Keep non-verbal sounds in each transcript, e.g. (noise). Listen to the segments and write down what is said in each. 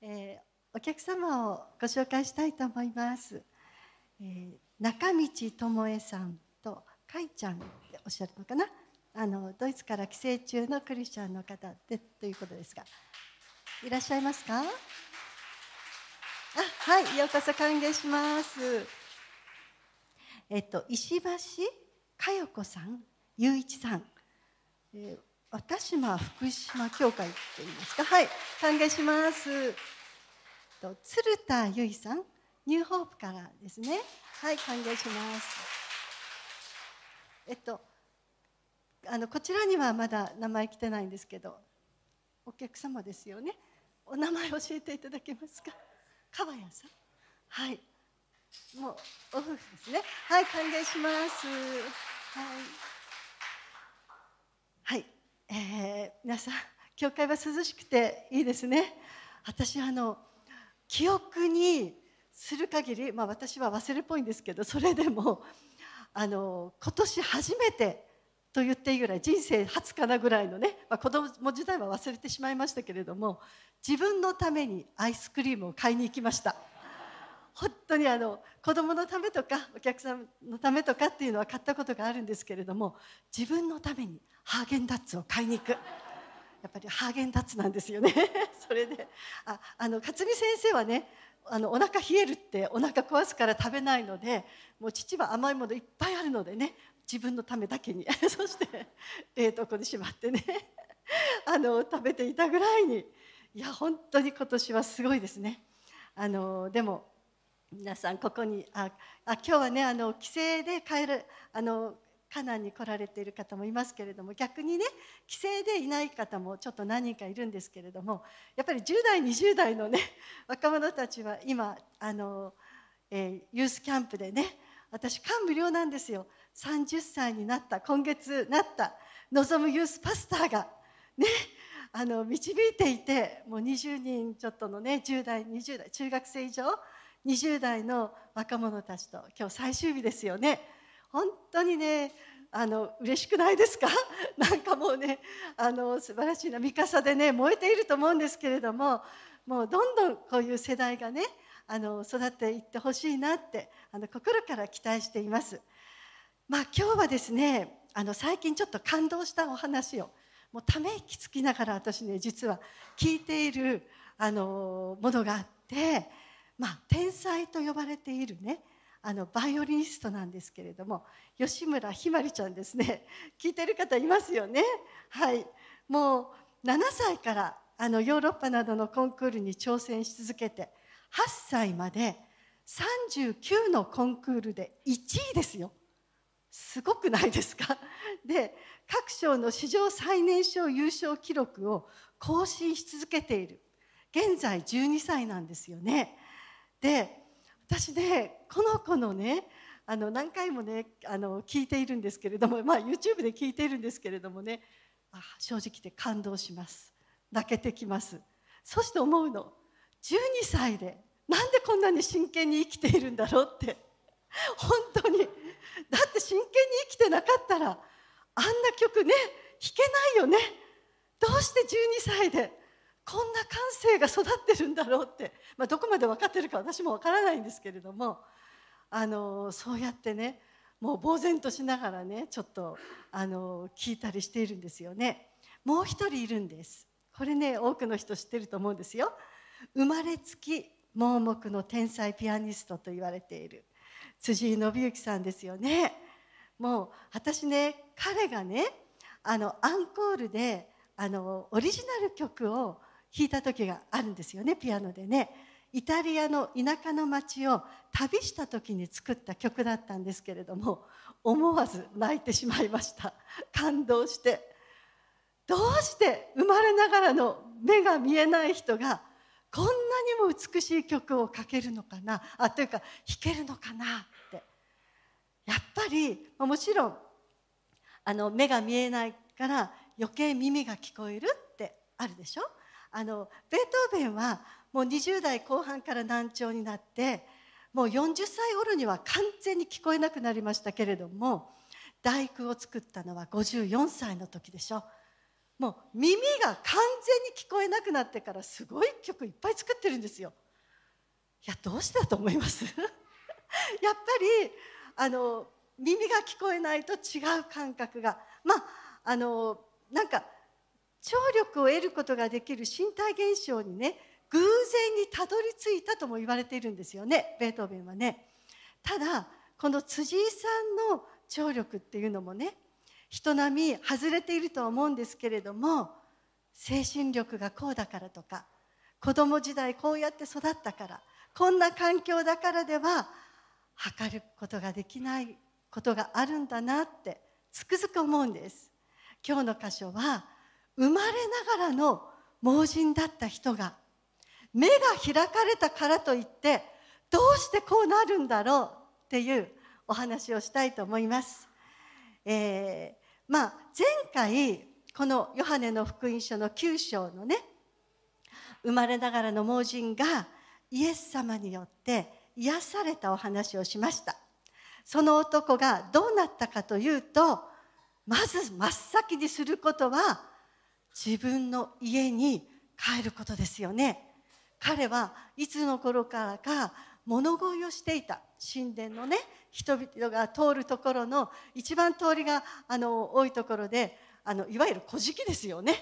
えー、お客様をご紹介したいと思います、えー、中道智恵さんとかいちゃんっておっしゃるのかな？あのドイツから帰省中のクリスチャンの方でということですが。いらっしゃいますか？あはいようこそ歓迎します。えっと石橋佳代子さん雄一さん、えー、私島福島協会っていいますか？はい歓迎します。と鶴田由衣さんニューホープからですね。はい歓迎します。えっとあのこちらにはまだ名前来てないんですけどお客様ですよね。お名前教えていただけますか？川谷さん。はい。もうお夫婦ですね。はい歓迎します。はい。はい。えー、皆さん教会は涼しくていいですね。私あの記憶にする限り、まあ、私は忘れっぽいんですけどそれでもあの今年初めてと言っていいぐらい人生初かなぐらいのね、まあ、子供時代は忘れてしまいましたけれども自分のためにアイスクリームを買いに行きました。本当にあの子供のためとかお客さんのためとかっていうのは買ったことがあるんですけれども自分のためにハーゲンダッツを買いに行く。やっぱりハーゲンダッツなんですよね。(laughs) それでああの勝美先生はねあのお腹冷えるってお腹壊すから食べないのでもう父は甘いものいっぱいあるのでね自分のためだけに。(laughs) そして冷凍庫にしまってね。(laughs) あの食べていたぐらいに。いや本当に今年はすごいですね。あのでも皆さんここにああ今日はねあの帰省で帰るあのカナンに来られている方もいますけれども逆にね帰省でいない方もちょっと何人かいるんですけれどもやっぱり10代20代のね (laughs) 若者たちは今あの、えー、ユースキャンプでね私感無量なんですよ30歳になった今月なった望むユースパスターがねあの導いていてもう20人ちょっとのね10代20代中学生以上20代の若者たちと今日最終日ですよね。本当にねあの嬉しくないですか？(laughs) なんかもうねあの素晴らしいな三笠でね燃えていると思うんですけれどももうどんどんこういう世代がねあの育っていってほしいなってあの心から期待しています。まあ、今日はですねあの最近ちょっと感動したお話をもうため息つきながら私ね実は聞いているあのものがあって、まあ、天才と呼ばれているねあのバイオリニストなんですけれども吉村ひまりちゃんですね。(laughs) 聞いてる方いますよね。はい。もう7歳からあのヨーロッパなどのコンクールに挑戦し続けて8歳まで39のコンクールで1位ですよ。すごくないですか？で各賞の史上最年少優勝記録を更新し続けている。現在12歳なんですよね。で私ねこの子のねあの何回もねあの聞いているんですけれども、まあ、YouTube で聞いているんですけれどもねあ正直で感動します。泣けてきます。そして思うの12歳でなんでこんなに真剣に生きているんだろうって。本当に。だって真剣に生きてなかったらあんな曲ね弾けないよね。どうして12歳でこんな感性が育ってるんだろうって、まあ、どこまで分かってるか私も分からないんですけれどもあのそうやってねもう呆然としながらねちょっとあの聞いたりしているんですよね。もう一人いるんですこれね多くの人知ってると思うんですよ。生まれつき盲目の天才ピアニストと言われている辻井信之さんですよね。もう私ね彼がねあのアンコールであのオリジナル曲を弾いた時があるんですよねピアノでね。イタリアの田舎の町を旅した時に作った曲だったんですけれども思わず泣いてしまいました。感動して。どうして生まれながらの目が見えない人がこんなにも美しい曲を書けるのかなあというか弾けるのかなって。やっぱりもちろんあの目が見えないから余計耳が聞こえるってあるでしょ？あのベートーベンはもう20代後半から難聴になってもう40歳頃には完全に聞こえなくなりましたけれども大工を作ったのは54歳の時でしょ。もう耳が完全に聞こえなくなってからすごい曲いっぱい作ってるんですよ。いやどうしてだと思います？(laughs) やっぱりあの耳が聞こえないと違う感覚が。まああのなんか聴力を得ることができる身体現象にね偶然にたどり着いたとも言われているんですよねベートーベンはね。ただこの辻井さんの聴力っていうのもね人並み外れているとは思うんですけれども精神力がこうだからとか子供時代こうやって育ったからこんな環境だからでは測ることができないことがあるんだなってつくづく思うんです今日の箇所は生まれながらの盲人だった人が目が開かれたからといってどうしてこうなるんだろうっていうお話をしたいと思います。えー、まあ、前回このヨハネの福音書の9章のね生まれながらの盲人がイエス様によって癒されたお話をしましたその男がどうなったかというとまず真っ先にすることは自分の家に帰ることですよね。彼はいつの頃からか物乞いをしていた。神殿のね人々が通るところの一番通りがあの多いところであのいわゆる小敷ですよね。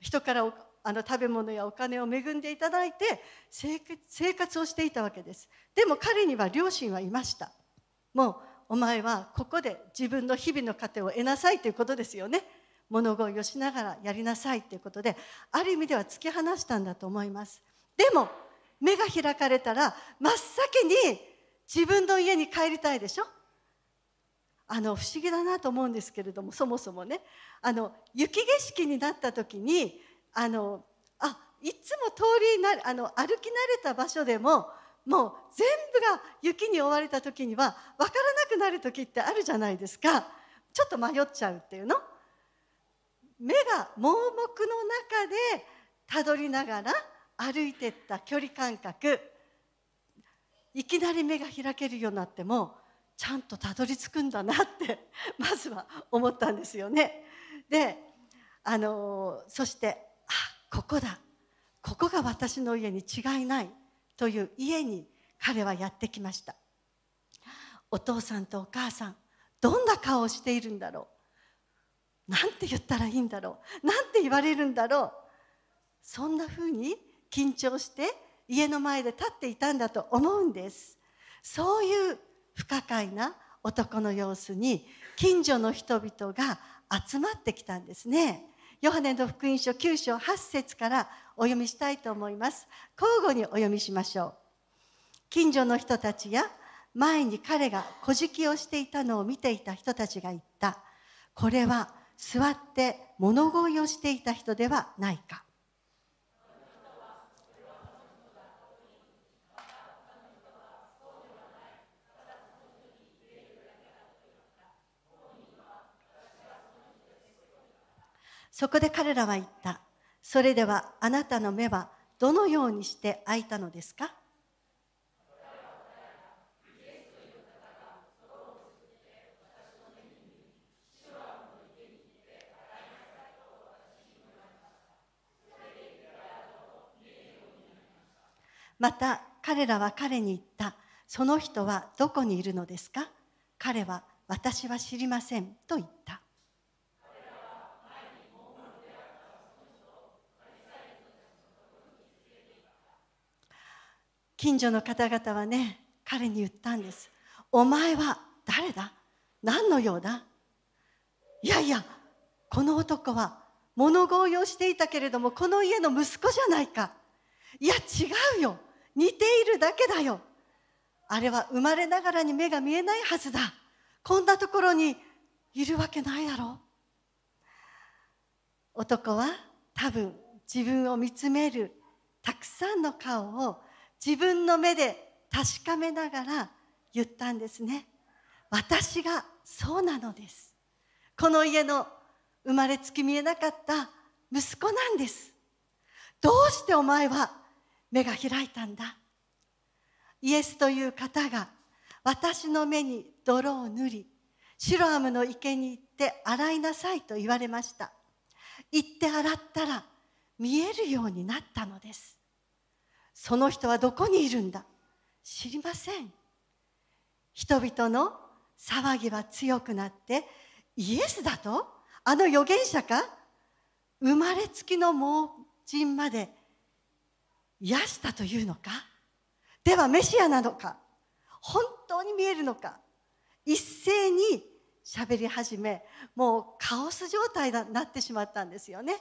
人からあの食べ物やお金を恵んでいただいて生活をしていたわけです。でも彼には両親はいました。もうお前はここで自分の日々の糧を得なさいということですよね。物乞いをしながらやりなさいということである意味では突き放したんだと思います。でも目が開かれたら真っ先に自分の家に帰りたいでしょ？あの不思議だなと思うんですけれどもそもそもね。あの雪景色になった時にあのあいつも通りなあの歩き慣れた場所でももう全部が雪に覆われた時には分からなくなる時ってあるじゃないですか。ちょっと迷っちゃうっていうの。目が盲目の中でたどりながら歩いてった距離感覚。いきなり目が開けるようになってもちゃんとたどり着くんだなって (laughs) まずは思ったんですよね。であのそしてあここだ。ここが私の家に違いない。という家に彼はやってきました。お父さんとお母さんどんな顔をしているんだろう。なんて言ったらいいんだろう。なんて言われるんだろう。そんなふうに緊張して家の前で立っていたんだと思うんです。そういう不可解な男の様子に近所の人々が集まってきたんですね。ヨハネの福音書9章8節からお読みしたいと思います。交互にお読みしましょう。近所の人たちや前に彼が小敷をしていたのを見ていた人たちが言った。これは座って物乞いをしていた人ではないかそこで彼らは言った。それではあなたの目はどのようにして開いたのですかまた彼らは彼に言った。その人はどこにいるのですか？彼は私は知りませんと言った。近所の方々はね彼に言ったんです。お前は誰だ？何の用だ？いやいやこの男は物乞いをしていたけれどもこの家の息子じゃないか。いや違うよ。似ているだけだよ。あれは生まれながらに目が見えないはずだ。こんなところにいるわけないだろう。男は多分自分を見つめるたくさんの顔を自分の目で確かめながら言ったんですね。私がそうなのです。この家の生まれつき見えなかった息子なんです。どうしてお前は目が開いたんだ。イエスという方が私の目に泥を塗りシロアムの池に行って洗いなさいと言われました。行って洗ったら見えるようになったのです。その人はどこにいるんだ？知りません。人々の騒ぎは強くなってイエスだと？あの預言者か？生まれつきの盲人まで癒したというのか？ではメシアなのか？本当に見えるのか？一斉に喋り始めもうカオス状態になってしまったんですよね。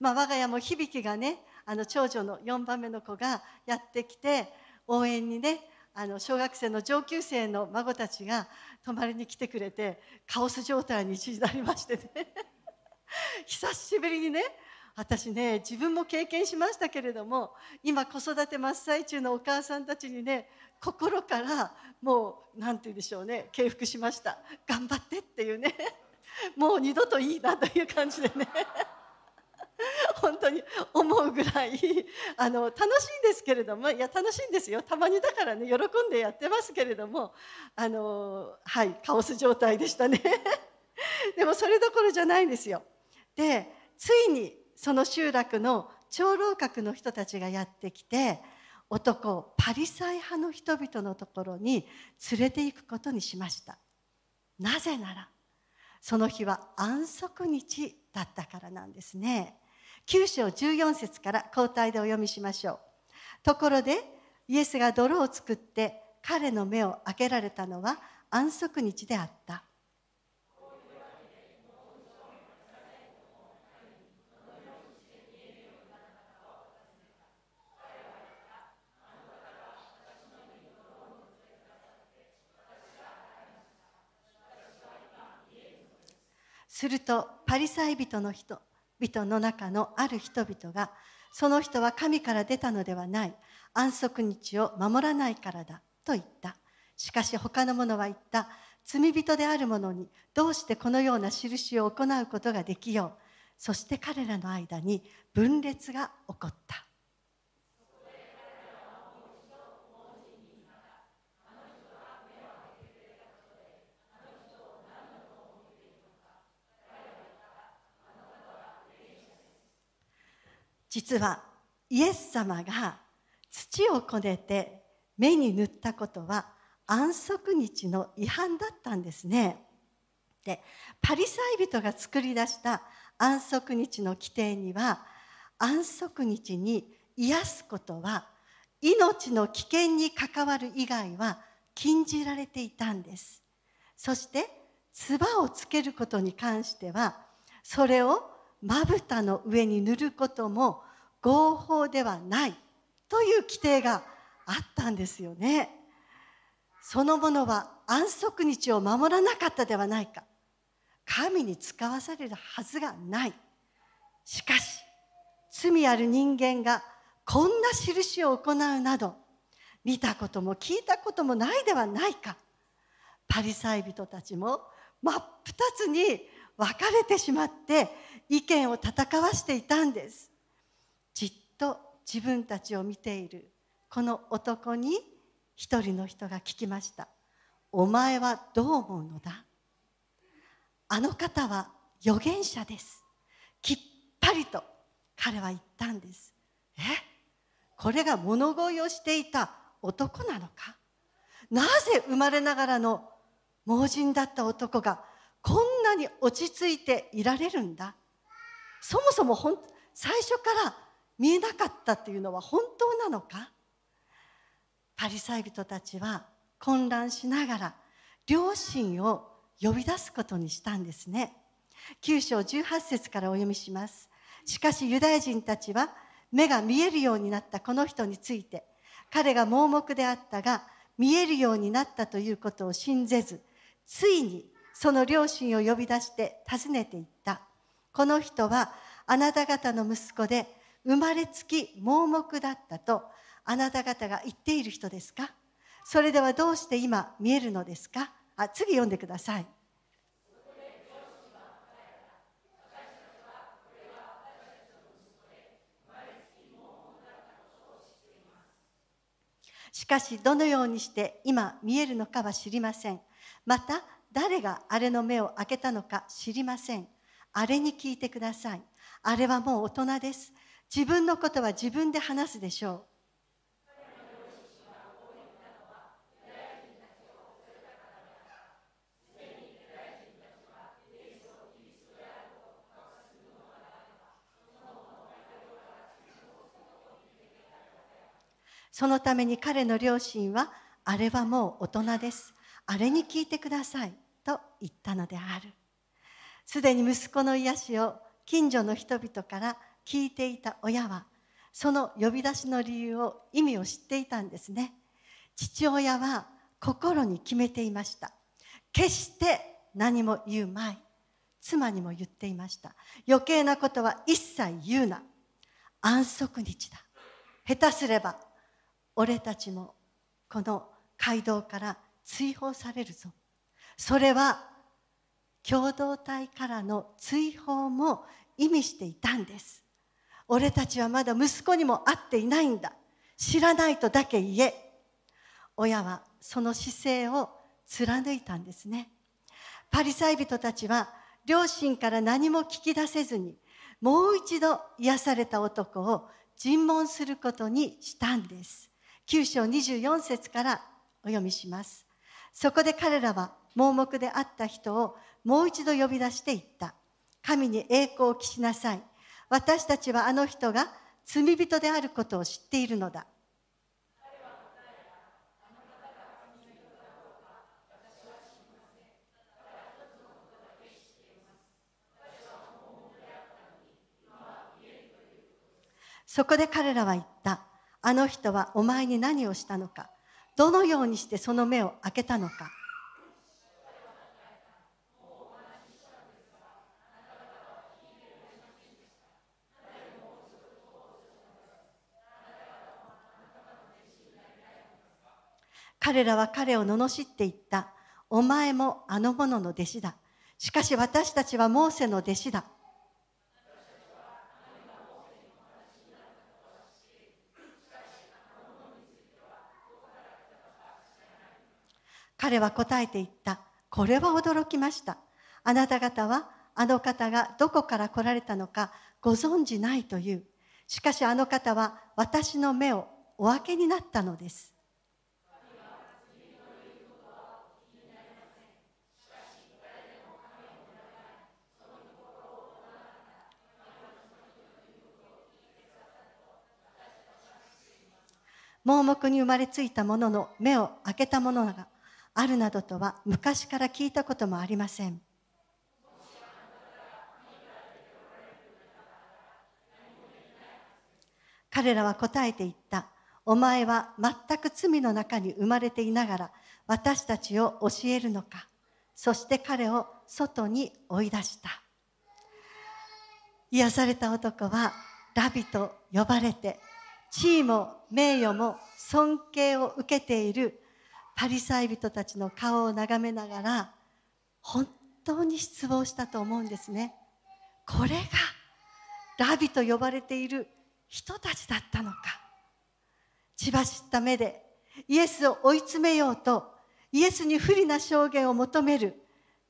まあ、我が家も響がねあの長女の4番目の子がやってきて応援にねあの小学生の上級生の孫たちが泊まりに来てくれてカオス状態に一時なりましてね。(laughs) 久しぶりにね私ね自分も経験しましたけれども今子育て真っ最中のお母さんたちにね心からもう何て言うんでしょうね敬服しました。頑張ってっていうね。(laughs) もう二度といいなという感じでね。(laughs) 本当に思うぐらいあの楽しいんですけれどもいや楽しいんですよ。たまにだからね喜んでやってますけれどもあのはいカオス状態でしたね。(laughs) でもそれどころじゃないんですよ。でついにその集落の長老閣の人たちがやってきて男をパリサイ派の人々のところに連れて行くことにしました。なぜならその日は安息日だったからなんですね。9章14節から交代でお読みしましょう。ところでイエスが泥を作って彼の目を開けられたのは安息日であった。するとパリサイ人の人々の中のある人々がその人は神から出たのではない。安息日を守らないからだと言った。しかし他の者は言った。罪人である者にどうしてこのような印を行うことができよう。そして彼らの間に分裂が起こった。実はイエス様が土をこねて目に塗ったことは安息日の違反だったんですね。でパリサイ人が作り出した安息日の規定には安息日に癒すことは命の危険に関わる以外は禁じられていたんですそして唾をつけることに関してはそれをまぶたの上に塗ることも合法ではないという規定があったんですよね。そのものは安息日を守らなかったではないか。神に使わされるはずがない。しかし、罪ある人間がこんな印を行うなど、見たことも聞いたこともないではないか。パリサイ人たちも真っ二つに分かれてしまって意見を戦わしていたんです。じっと自分たちを見ているこの男に一人の人が聞きました。お前はどう思うのだ？あの方は預言者です。きっぱりと彼は言ったんです。え？これが物乞いをしていた男なのか？なぜ生まれながらの盲人だった男がこんなに落ち着いていられるんだ。そもそもほん最初から見えなかったっていうのは本当なのか？パリサイ人たちは混乱しながら両親を呼び出すことにしたんですね。9章18節からお読みします。しかしユダヤ人たちは目が見えるようになったこの人について彼が盲目であったが見えるようになったということを信ぜずついにその両親を呼び出して尋ねていったこの人はあなた方の息子で生まれつき盲目だったとあなた方が言っている人ですか？それではどうして今見えるのですか？あ次読んでください。しかしどのようにして今見えるのかは知りません。また誰があれの目を開けたのか知りません。あれに聞いてください。あれはもう大人です自分のことは自分で話すでしょうそのために彼の両親はあれはもう大人ですあれに聞いてください言ったのである。すでに息子の癒しを近所の人々から聞いていた親はその呼び出しの理由を意味を知っていたんですね。父親は心に決めていました。決して何も言う前妻にも言っていました。余計なことは一切言うな。安息日だ。下手すれば俺たちもこの街道から追放されるぞ。それは共同体からの追放も意味していたんです。俺たちはまだ息子にも会っていないんだ。知らないとだけ言え。親はその姿勢を貫いたんですね。パリサイ人たちは両親から何も聞き出せずにもう一度癒された男を尋問することにしたんです。9章24節からお読みします。そこで彼らは盲目であった人をもう一度呼び出していった。神に栄光を期しなさい。私たちはあの人が罪人であることを知っているのだ。そこで彼らは言った。あの人はお前に何をしたのか。どのようにしてその目を開けたのか。彼らは彼を罵っていった。お前もあの者の弟子だ。しかし私たちはモーセの弟子だ。彼は答えて言った。これは驚きました。あなた方はあの方がどこから来られたのかご存じないという。しかしあの方は私の目をお開けになったのです。盲目に生まれついた者の目を開けた者があるなどとは昔から聞いたこともありません。彼らは答えて言った。お前は全く罪の中に生まれていながら私たちを教えるのか。そして彼を外に追い出した。癒された男はラビと呼ばれて地位も名誉も尊敬を受けているパリサイ人たちの顔を眺めながら本当に失望したと思うんですね。これがラビと呼ばれている人たちだったのか。血走った目でイエスを追い詰めようとイエスに不利な証言を求める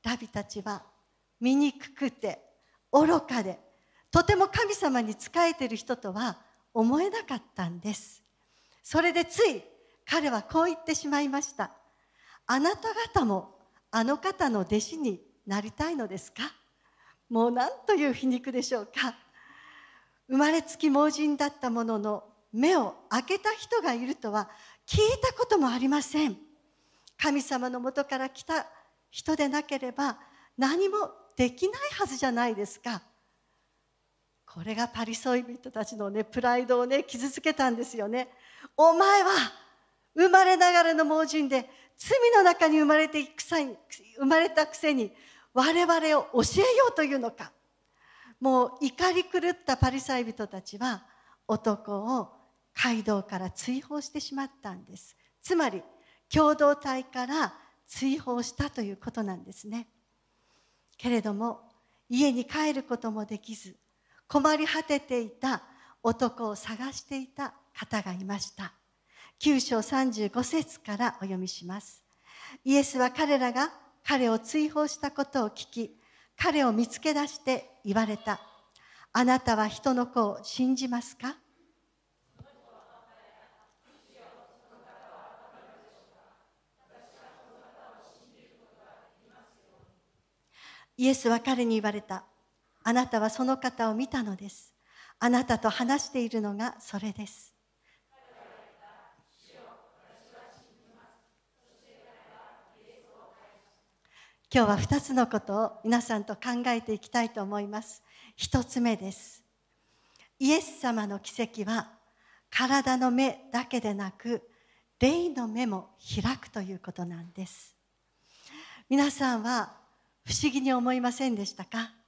ラビたちは醜くて愚かでとても神様に仕えている人とは思えなかったんです。それでつい彼はこう言ってしまいました。あなた方もあの方の弟子になりたいのですか？もう何という皮肉でしょうか？生まれつき盲人だったものの目を開けた人がいるとは聞いたこともありません。神様のもとから来た人でなければ何もできないはずじゃないですか。これがパリソイ人たちのねプライドをね傷つけたんですよね。お前は生まれながらの盲人で罪の中に生まれてくさに生まれたくせに我々を教えようというのか。もう怒り狂ったパリサイ人たちは男を街道から追放してしまったんです。つまり共同体から追放したということなんですね。けれども家に帰ることもできず困り果てていた男を探していた方がいました。9章35節からお読みします。イエスは彼らが彼を追放したことを聞き彼を見つけ出して言われた。あなたは人の子を信じますか？イエスは彼に言われた。あなたはその方を見たのです。あなたと話しているのがそれです。今日は2つのことを皆さんと考えていきたいと思います。1つ目です。イエス様の奇跡は体の目だけでなく霊の目も開くということなんです。皆さんは不思議に思いませんでしたか？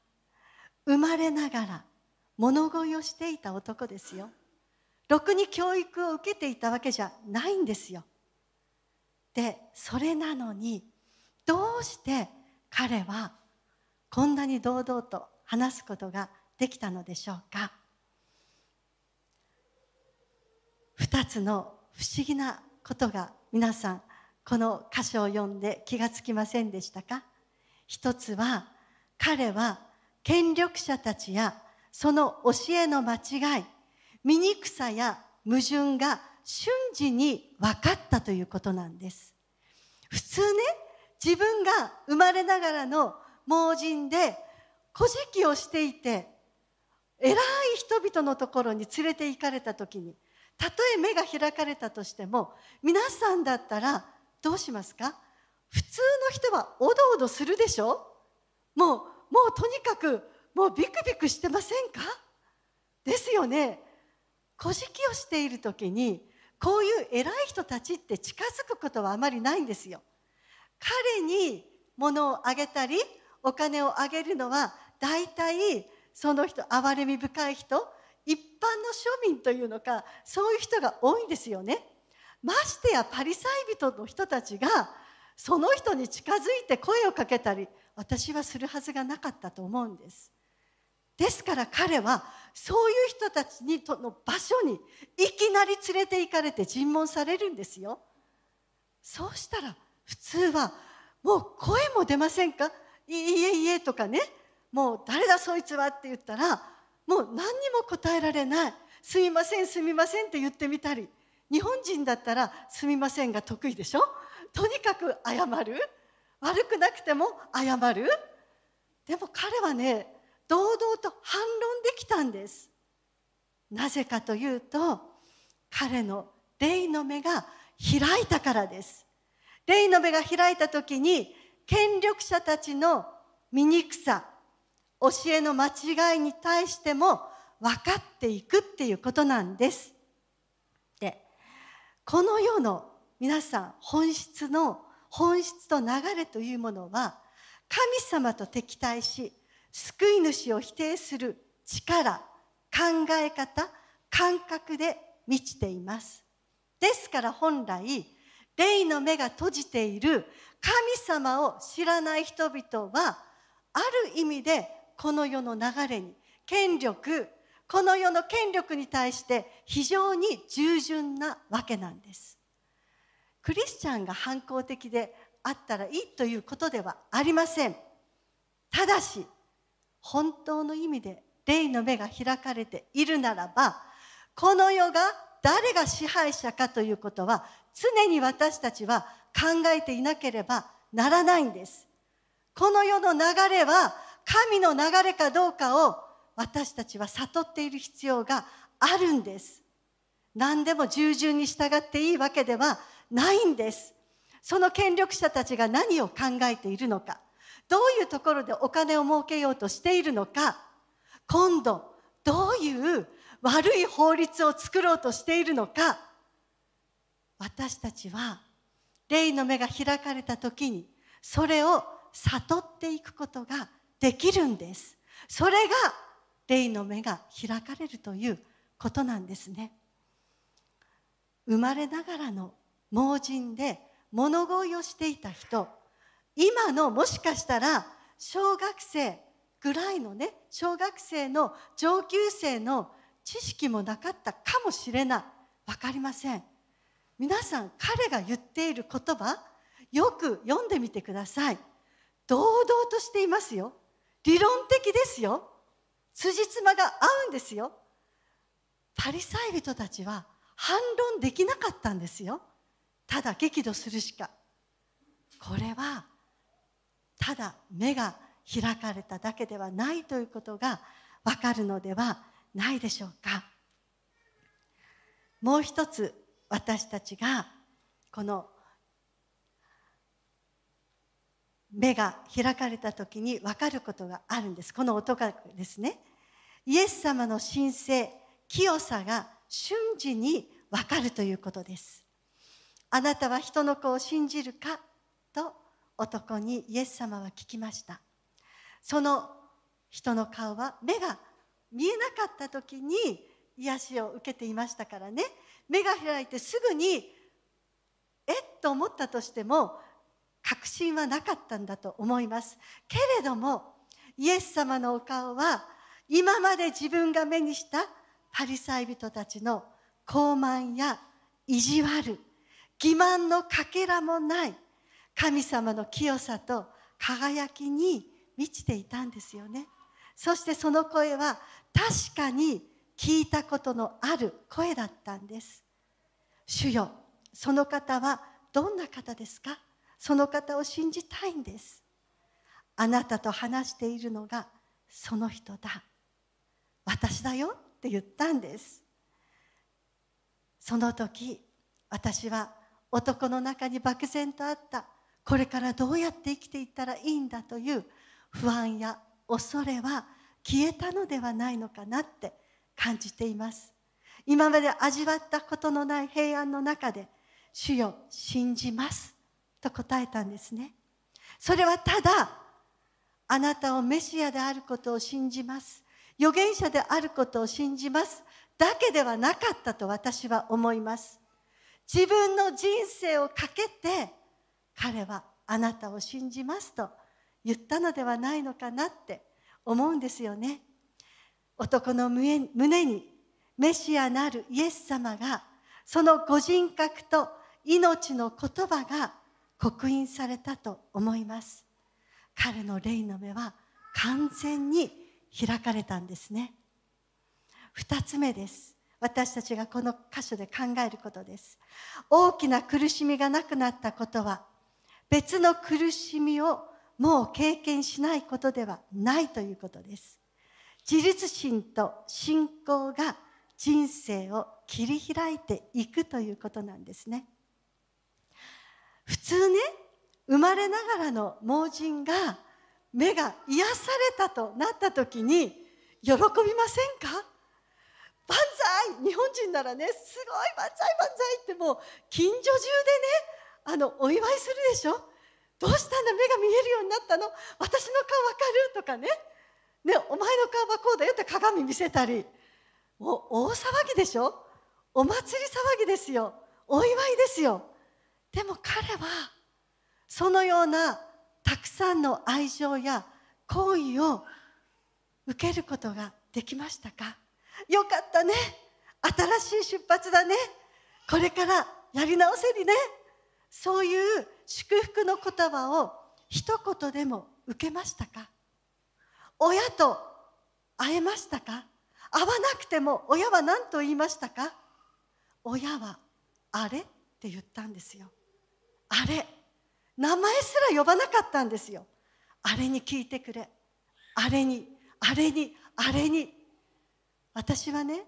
生まれながら物乞いをしていた男ですよ。ろくに教育を受けていたわけじゃないんですよ。でそれなのにどうして彼はこんなに堂々と話すことができたのでしょうか。二つの不思議なことが皆さんこの箇所を読んで気がつきませんでしたか。一つは彼は権力者たちやその教えの間違い醜さや矛盾が瞬時に分かったということなんです。普通ね自分が生まれながらの盲人で古事記をしていて偉い人々のところに連れて行かれた時にたとえ目が開かれたとしても皆さんだったらどうしますか？普通の人はおどおどするでしょ？もうもうとにかくもうビクビクしてませんか？ですよね。古事記をしている時にこういう偉い人たちって近づくことはあまりないんですよ。彼に物をあげたりお金をあげるのは大体その人憐れみ深い人一般の庶民というのかそういう人が多いんですよね。ましてやパリサイ人の人たちがその人に近づいて声をかけたり私はするはずがなかったと思うんです。ですから彼はそういう人たちにとの場所にいきなり連れて行かれて尋問されるんですよ。そうしたら普通はもう声も出ませんか？いいえいえとかね。もう誰だそいつはって言ったらもう何にも答えられない。すみませんすみませんって言ってみたり。日本人だったらすみませんが得意でしょ？とにかく謝る。悪くなくても謝る？でも彼はね堂々と反論できたんです。なぜかというと彼の霊の目が開いたからです。霊の目が開いた時に権力者たちの醜さ教えの間違いに対しても分かっていくっていうことなんです。でこの世の皆さん本質の本質と流れというものは神様と敵対し救い主を否定する力考え方感覚で満ちています。ですから本来霊の目が閉じている神様を知らない人々はある意味でこの世の流れに権力この世の権力に対して非常に従順なわけなんです。クリスチャンが反抗的であったらいいということではありません。ただし本当の意味で霊の目が開かれているならばこの世が誰が支配者かということは常に私たちは考えていなければならないんです。この世の流れは神の流れかどうかを私たちは悟っている必要があるんです。何でも従順に従っていいわけではないんです。その権力者たちが何を考えているのか。どういうところでお金を儲けようとしているのか。今度どういう悪い法律を作ろうとしているのか。私たちは霊の目が開かれた時にそれを悟っていくことができるんです。それが霊の目が開かれるということなんですね。生まれながらの盲人で物乞いをしていた人。今のもしかしたら小学生ぐらいのね小学生の上級生の知識もなかったかもしれない。分かりません。皆さん彼が言っている言葉よく読んでみてください。堂々としていますよ。理論的ですよ。辻褄が合うんですよ。パリサイ人たちは反論できなかったんですよ。ただ激怒するしか。これはただ目が開かれただけではないということがわかるのではないでしょうか。もう一つ私たちがこの目が開かれた時に分かることがあるんです。この音がですね。イエス様の神聖清さが瞬時に分かるということです。あなたは人の子を信じるか？と男にイエス様は聞きました。その人の顔は目が見えなかった時に癒しを受けていましたからね。目が開いてすぐにえっ？と思ったとしても確信はなかったんだと思います。けれどもイエス様のお顔は今まで自分が目にしたパリサイ人たちの傲慢や意地悪欺瞞のかけらもない神様の清さと輝きに満ちていたんですよね。そしてその声は確かに聞いたことのある声だったんです。主よその方はどんな方ですか？その方を信じたいんです。あなたと話しているのがその人だ。私だよ？って言ったんです。その時私は男の中に漠然とあった。これからどうやって生きていったらいいんだという不安や恐れは消えたのではないのかなって感じています。今まで味わったことのない平安の中で主よ信じますと答えたんですね。それはただあなたをメシアであることを信じます。預言者であることを信じますだけではなかったと私は思います。自分の人生をかけて彼はあなたを信じますと言ったのではないのかなって思うんですよね。男の胸にメシアなるイエス様がそのご人格と命の言葉が刻印されたと思います。彼の霊の目は完全に開かれたんですね。二つ目です。私たちがこの箇所で考えることです。大きな苦しみがなくなったことは別の苦しみをもう経験しないことではないということです。自立心と信仰が人生を切り開いていくということなんですね。普通ね生まれながらの盲人が目が癒されたとなった時に喜びませんか？万歳！日本人ならねすごい万歳万歳ってもう近所中でねあのお祝いするでしょどうしたんだ？目が見えるようになったの私の顔わかる？とかねねお前の顔はこうだよって鏡見せたり。もう大騒ぎでしょ？お祭り騒ぎですよ。お祝いですよ。でも彼はそのようなたくさんの愛情や好意を受けることができましたか？よかったね。新しい出発だね。これからやり直せるね。そういう祝福の言葉を一言でも受けましたか？親と会えましたか？会わなくても親は何と言いましたか？親はあれって言ったんですよ。あれ。名前すら呼ばなかったんですよ。あれに聞いてくれ。あれにあれにあれに。私はね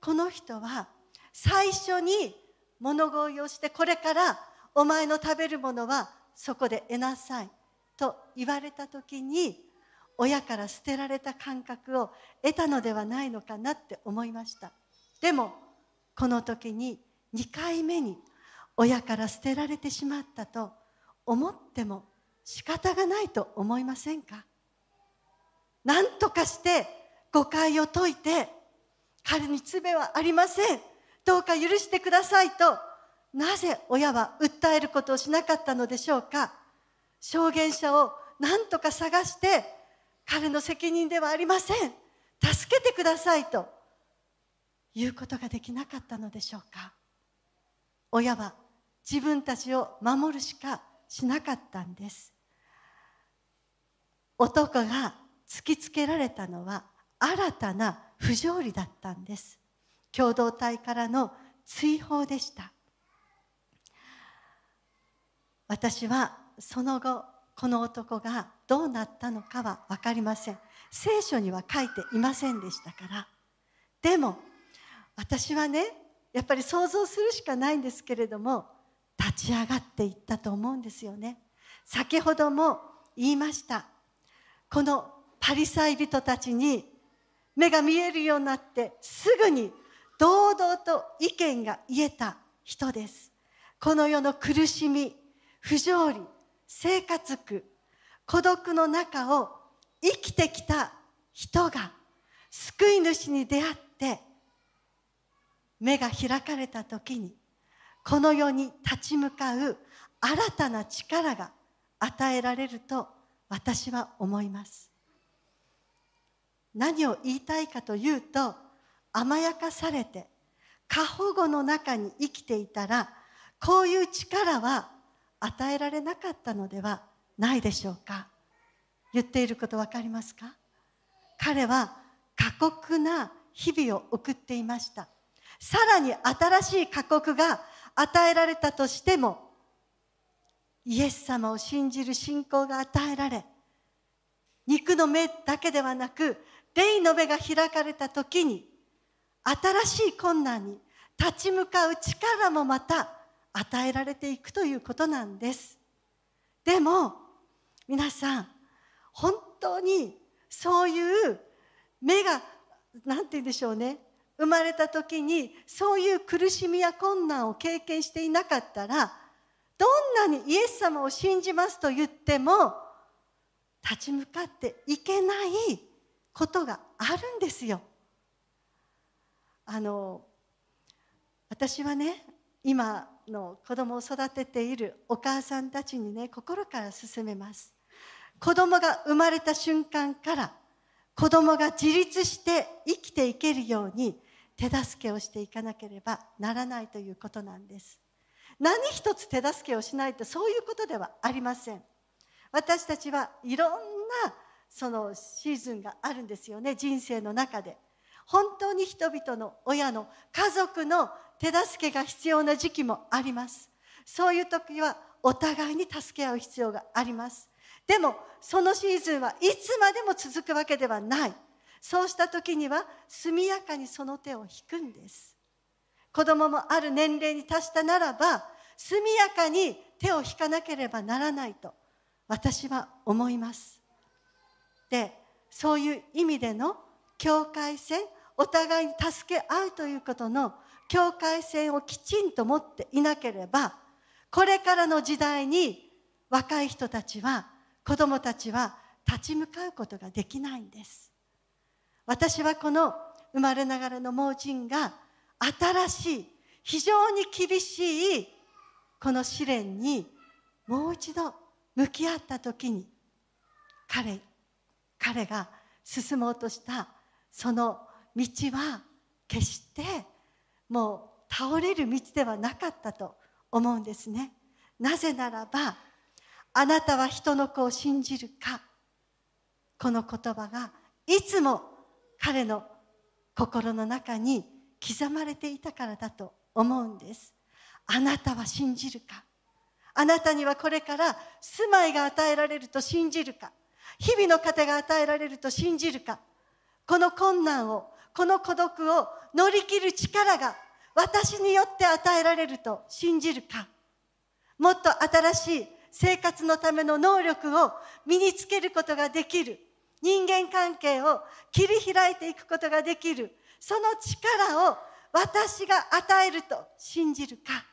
この人は最初に物乞いをしてこれからお前の食べるものはそこで得なさいと言われた時に親から捨てられた感覚を得たのではないのかなって思いました。でもこの時に2回目に親から捨てられてしまったと思っても仕方がないと思いませんか？何とかして誤解を解いて彼に罪はありません。どうか許してくださいとなぜ親は訴えることをしなかったのでしょうか。証言者を何とか探して彼の責任ではありません。助けてくださいと言うことができなかったのでしょうか。親は自分たちを守るしかしなかったんです。男が突きつけられたのは新たな不条理だったんです。共同体からの追放でした。私はその後この男がどうなったのかは分かりません。聖書には書いていませんでしたから。でも私はねやっぱり想像するしかないんですけれども立ち上がっていったと思うんですよね。先ほども言いました。このパリサイ人たちに目が見えるようになってすぐに堂々と意見が言えた人です。この世の苦しみ不条理生活苦孤独の中を生きてきた人が救い主に出会って目が開かれた時にこの世に立ち向かう新たな力が与えられると私は思います。何を言いたいかというと甘やかされて過保護の中に生きていたらこういう力は与えられなかったのではないでしょうか。言っていること分かりますか？彼は過酷な日々を送っていました。さらに新しい過酷が与えられたとしてもイエス様を信じる信仰が与えられ肉の目だけではなく霊の目が開かれた時に新しい困難に立ち向かう力もまた与えられていくということなんです。でも皆さん本当にそういう目が何て言うんでしょうね生まれた時にそういう苦しみや困難を経験していなかったらどんなにイエス様を信じますと言っても立ち向かっていけないことがあるんですよ。あの私はね今の子供を育てているお母さんたちにね心から勧めます。子供が生まれた瞬間から子供が自立して生きていけるように手助けをしていかなければならないということなんです。何一つ手助けをしないとそういうことではありません。私たちはいろんなそのシーズンがあるんですよね人生の中で。本当に人々の親の家族の手助けが必要な時期もあります。そういう時はお互いに助け合う必要があります。でもそのシーズンはいつまでも続くわけではない。そうした時には速やかにその手を引くんです。子供もある年齢に達したならば速やかに手を引かなければならないと私は思います。でそういう意味での境界線お互いに助け合うということの境界線をきちんと持っていなければこれからの時代に若い人たちは子供たちは立ち向かうことができないんです。私はこの生まれながらの盲人が新しい非常に厳しいこの試練にもう一度向き合った時に彼彼が進もうとしたその道は決してもう倒れる道ではなかったと思うんですね。なぜならばあなたは人の子を信じるか。この言葉がいつも彼の心の中に刻まれていたからだと思うんです。あなたは信じるか。あなたにはこれから住まいが与えられると信じるか。日々の糧が与えられると信じるかこの困難をこの孤独を乗り切る力が私によって与えられると信じるかもっと新しい生活のための能力を身につけることができる人間関係を切り開いていくことができるその力を私が与えると信じるか。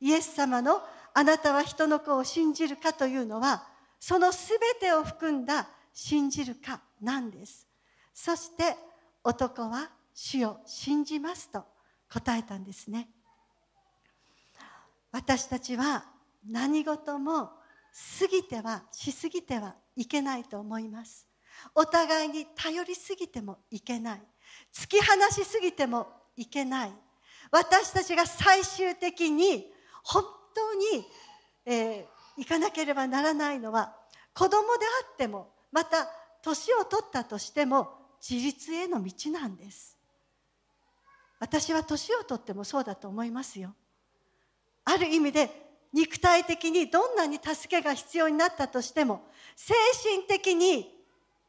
イエス様のあなたは人の子を信じるかというのはその全てを含んだ信じるかなんです。そして男は主を信じますと答えたんですね。私たちは何事も過ぎてはしすぎてはいけないと思います。お互いに頼りすぎてもいけない。突き放しすぎてもいけない。私たちが最終的に本当に、えー、行かなければならないのは子供であってもまた年を取ったとしても自立への道なんです。私は年をとってもそうだと思いますよ。ある意味で肉体的にどんなに助けが必要になったとしても精神的に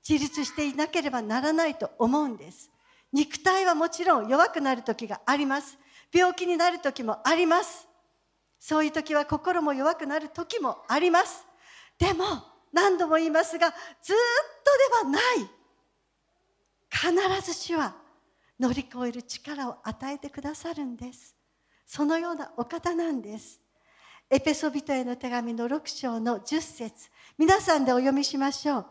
自立していなければならないと思うんです。肉体はもちろん弱くなる時があります。病気になる時もあります。そういう時は心も弱くなる時もあります。でも何度も言いますがずっとではない。必ず主は乗り越える力を与えてくださるんです。そのようなお方なんです。エペソビトへの手紙の6章の10節。皆さんでお読みしましょう。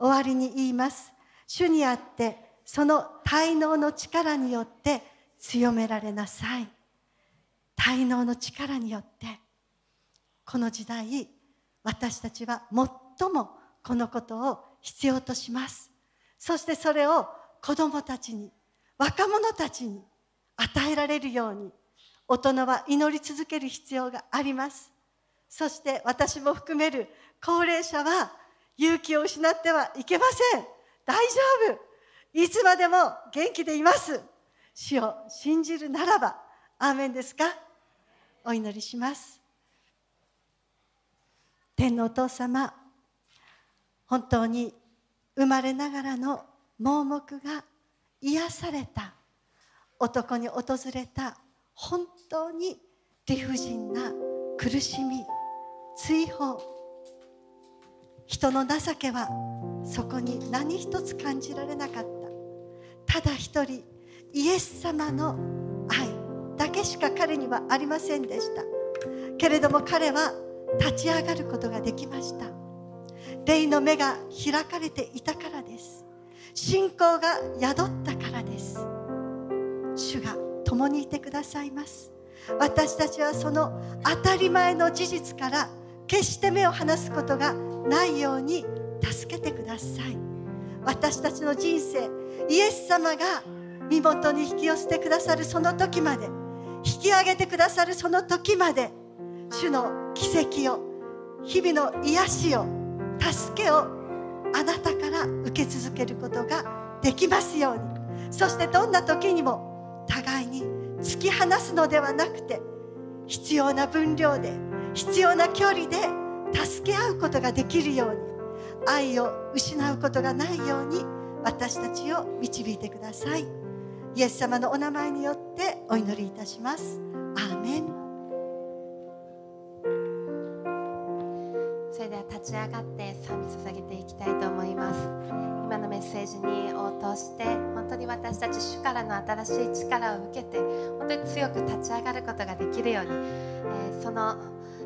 終わりに言います。主にあってその滞納の力によって強められなさい。滞納の力によってこの時代私たちは最もこのことを必要とします。そしてそれを子供たちに若者たちに与えられるように大人は祈り続ける必要があります。そして私も含める高齢者は勇気を失ってはいけません。大丈夫。いつまでも元気でいます。主を信じるならばアーメンですか？お祈りします。天のお父様本当に生まれながらの盲目が癒された男に訪れた本当に理不尽な苦しみ追放。人の情けはそこに何一つ感じられなかった。ただ一人イエス様のけしか彼にはありませんでした。けれども彼は立ち上がることができました。霊の目が開かれていたからです。信仰が宿ったからです。主が共にいてくださいます。私たちはその当たり前の事実から決して目を離すことがないように助けてください。私たちの人生イエス様が身元に引き寄せてくださるその時まで引き上げてくださるその時まで主の奇跡を日々の癒しを助けをあなたから受け続けることができますように。そしてどんな時にも互いに突き放すのではなくて必要な分量で必要な距離で助け合うことができるように愛を失うことがないように私たちを導いてください。イエス様のお名前によってお祈りいたします。アーメン。それでは立ち上がって賛美捧げていきたいと思います。今のメッセージに応答して本当に私たち主からの新しい力を受けて本当に強く立ち上がることができるように、えー、その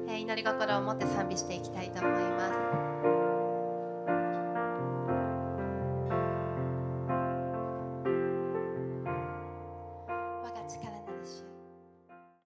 え祈り心を持って賛美していきたいと思います。